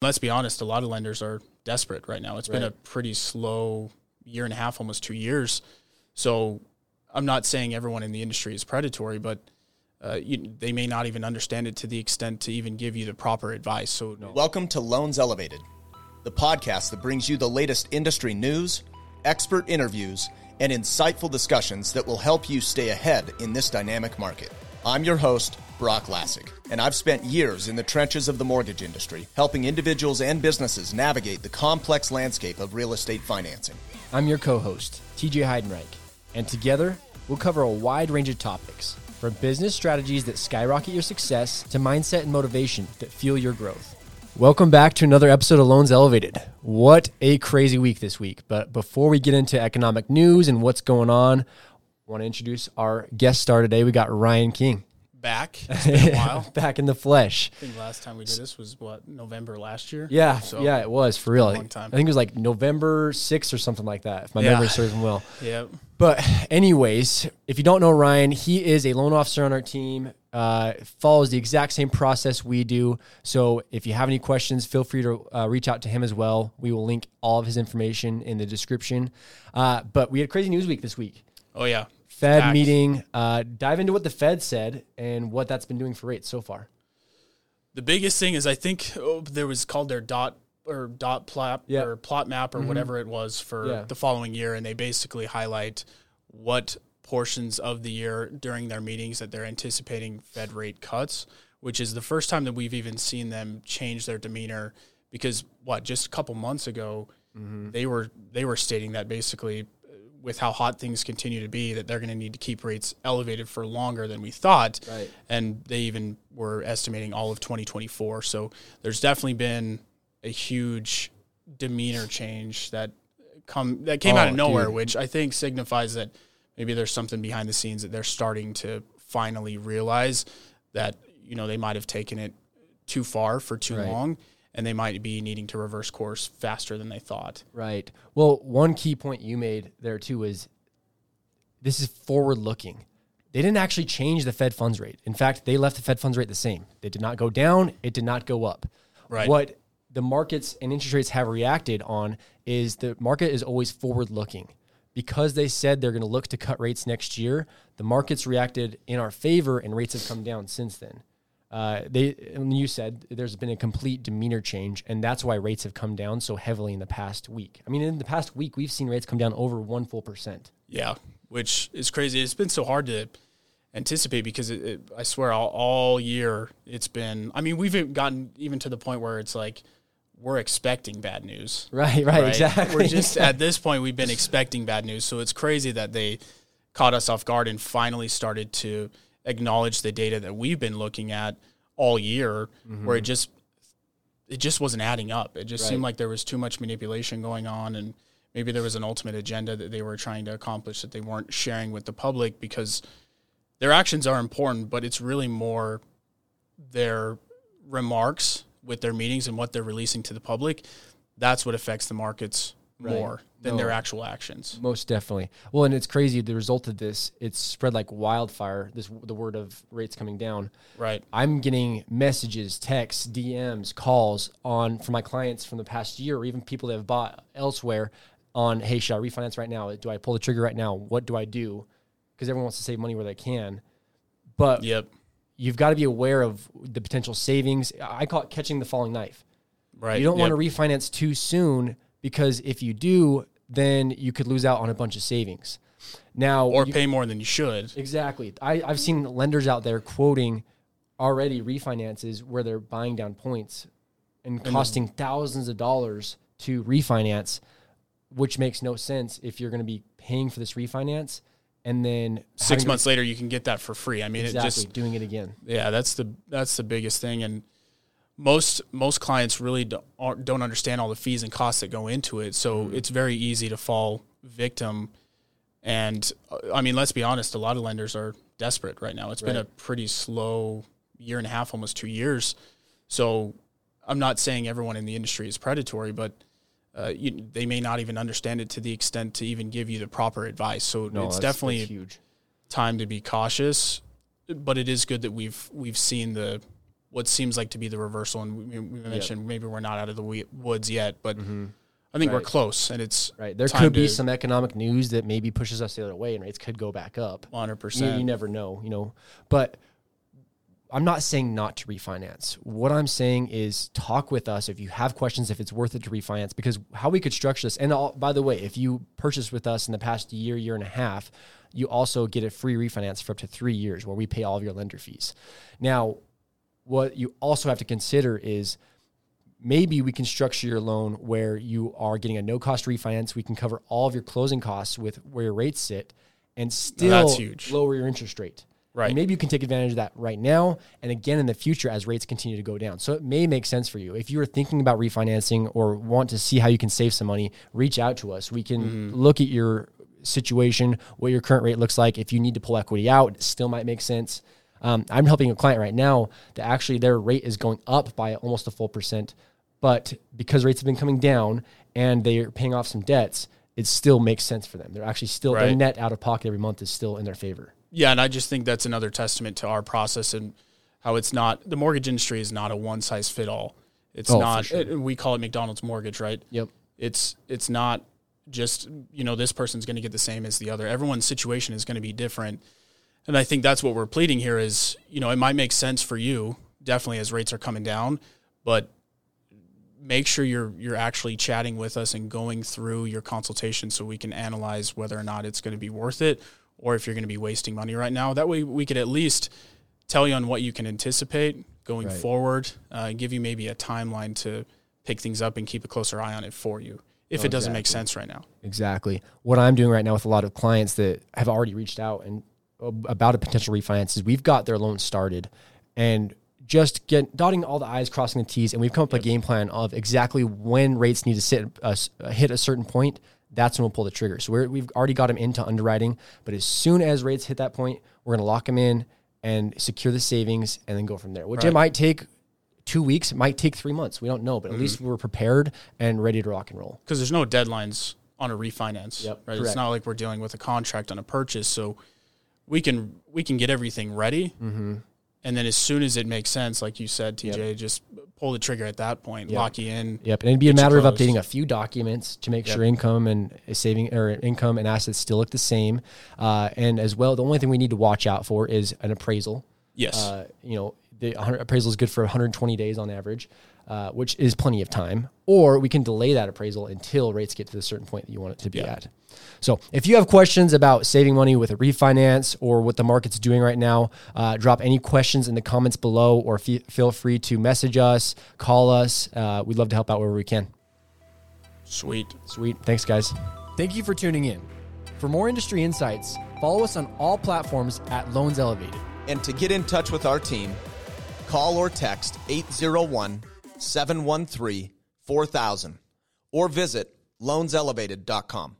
Let's be honest, a lot of lenders are desperate right now. It's been a pretty slow year and a half, almost two years. So I'm not saying everyone in the industry is predatory, but uh, you, they may not even understand it to the extent to even give you the proper advice. So Welcome to Loans Elevated, the podcast that brings you the latest industry news, expert interviews, and insightful discussions that will help you stay ahead in this dynamic market. I'm your host, Broch Lassig, and I've spent years in the trenches of the mortgage industry, helping individuals and businesses navigate the complex landscape of real estate financing. I'm your co host, TJ Heidenreich, and together we'll cover a wide range of topics from business strategies that skyrocket your success to mindset and motivation that fuel your growth. Welcome back to another episode of Loans Elevated. What a crazy week this week. But before we get into economic news and what's going on, I want to introduce our guest star today. We got Ryan King back, it's been a while. back in the flesh. I think last time we did this was what November last year. Yeah, So, yeah, it was for real. long time. I think it was like November 6th or something like that, if my Yeah. memory serves me well. yeah. But anyways, if you don't know Ryan, he is a loan officer on our team. Uh, follows the exact same process we do. So if you have any questions, feel free to uh, reach out to him as well. We will link all of his information in the description. Uh, but we had crazy news week this week. Oh yeah. Fed Facts. meeting. Uh, dive into what the Fed said and what that's been doing for rates so far. The biggest thing is I think oh, there was called their dot or dot plot Yeah. or plot map or whatever it was for Yeah. the following year, and they basically highlight what portions of the year during their meetings that they're anticipating Fed rate cuts, which is the first time that we've even seen them change their demeanor. Because what just a couple months ago, they were they were stating that basically with how hot things continue to be that they're going to need to keep rates elevated for longer than we thought Right. and they even were estimating all of 2024 so there's definitely been a huge demeanor change that come that came out Oh, of nowhere dude. which i think signifies that maybe there's something behind the scenes that they're starting to finally realize that you know they might have taken it too far for too Right. long and they might be needing to reverse course faster than they thought Right. Well, one key point you made there too is this is forward looking. They didn't actually change the Fed funds rate. In fact, they left the Fed funds rate the same. They did not go down, it did not go up. Right. What the markets and interest rates have reacted on is the market is always forward looking. Because they said they're going to look to cut rates next year, the markets reacted in our favor and rates have come down since then. Uh, they, and you said there's been a complete demeanor change, and that's why rates have come down so heavily in the past week. I mean, in the past week, we've seen rates come down over one full percent. Yeah, which is crazy. It's been so hard to anticipate because it, it, I swear all, all year it's been. I mean, we've gotten even to the point where it's like we're expecting bad news. Right, right, right? exactly. We're just at this point we've been expecting bad news, so it's crazy that they caught us off guard and finally started to acknowledge the data that we've been looking at all year, where it mm-hmm. just it just wasn't adding up. It just seemed like there was too much manipulation going on, and maybe there was an ultimate agenda that they were trying to accomplish that they weren't sharing with the public because their actions are important, but it's really more their remarks with their meetings and what they're releasing to the public. That's what affects the markets Right. more than No. their actual actions. Most definitely. Well, and it's crazy. The result of this, it's spread like wildfire. This the word of rates coming down. Right. I'm getting messages, texts, DMs, calls on from my clients from the past year, or even people that have bought elsewhere. On hey, should I refinance right now? Do I pull the trigger right now? What do I do? Because everyone wants to save money where they can, but Yep. you've got to be aware of the potential savings. I call it catching the falling knife. Right. You don't want to refinance too soon because if you do, then you could lose out on a bunch of savings. Now, or you- pay more than you should. exactly. I, I've seen lenders out there quoting already refinances where they're buying down points and costing thousands of dollars to refinance, which makes no sense if you're going to be paying for this refinance and then Six having to- months later, you can get that for free. I mean, exactly it just doing it again. yeah, that's the that's the biggest thing, and most most clients really don't, don't understand all the fees and costs that go into it. So Mm-hmm. it's very easy to fall victim. And uh, I mean, let's be honest, a lot of lenders are desperate right now. It's been a pretty slow year and a half, almost two years. So I'm not saying everyone in the industry is predatory, but uh, you, they may not even understand it to the extent to even give you the proper advice. So No, it's that's- definitely that's huge. time to be cautious, but it is good that we've we've seen the what seems like to be the reversal. And we, we mentioned maybe we're not out of the we- woods yet, but mm-hmm. I think we're close, and it's Right. There could be to- some economic news that maybe pushes us the other way and rates could go back up. 100%. You, you never know, you know. But I'm not saying not to refinance. What I'm saying is talk with us if you have questions, if it's worth it to refinance, because how we could structure this. And all, by the way, if you purchase with us in the past year, year and a half, you also get a free refinance for up to three years where we pay all of your lender fees. Now, what you also have to consider is maybe we can structure your loan where you are getting a no cost refinance. We can cover all of your closing costs with where your rates sit and still lower your interest rate. Right. And maybe you can take advantage of that right now and again in the future as rates continue to go down. So it may make sense for you. If you are thinking about refinancing or want to see how you can save some money, reach out to us. We can Mm-hmm. look at your situation, what your current rate looks like. If you need to pull equity out, it still might make sense. Um, I'm helping a client right now that actually their rate is going up by almost a full percent, but because rates have been coming down and they're paying off some debts, it still makes sense for them. They're actually still their net out of pocket every month is still in their favor. Yeah, and I just think that's another testament to our process and how it's not the mortgage industry is not a one size fit all. It's Oh, not. sure. it- we call it McDonald's mortgage, right? Yep. It's it's not just you know this person's going to get the same as the other. Everyone's situation is going to be different, and I think that's what we're pleading here. Is you know it might make sense for you definitely as rates are coming down, but make sure you're you're actually chatting with us and going through your consultation so we can analyze whether or not it's going to be worth it or if you're going to be wasting money right now. That way we could at least tell you on what you can anticipate going Right. forward, uh, give you maybe a timeline to pick things up and keep a closer eye on it for you if it doesn't make sense right now. Exactly. What I'm doing right now with a lot of clients that have already reached out and about a potential refinance is we've got their loan started and just get dotting all the i's crossing the t's and we've come up with a game plan of exactly when rates need to sit uh, uh, hit a certain point that's when we'll pull the trigger. So we're, we've already got them into underwriting but as soon as rates hit that point we're going to lock them in and secure the savings and then go from there which it might take two weeks it might take three months we don't know but at least we're prepared and ready to rock and roll. Because there's no deadlines on a refinance. Yep, right. It's not like we're dealing with a contract on a purchase, so we can we can get everything ready, Mm-hmm. and then as soon as it makes sense, like you said, TJ, just pull the trigger at that point, Yep. lock you in. Yep, and it'd be a matter of updating a few documents to make sure income and saving or income and assets still look the same. Uh, and as well, the only thing we need to watch out for is an appraisal. Yes. Uh, you know, the appraisal is good for 120 days on average, uh, which is plenty of time. Or we can delay that appraisal until rates get to the certain point that you want it to be Yeah. at. So if you have questions about saving money with a refinance or what the market's doing right now, uh, drop any questions in the comments below or fe- feel free to message us, call us. Uh, we'd love to help out wherever we can. Sweet. Sweet. Thanks, guys. Thank you for tuning in. For more industry insights, follow us on all platforms at Loans Elevated. And to get in touch with our team, call or text 801 713 4000 or visit loanselevated.com.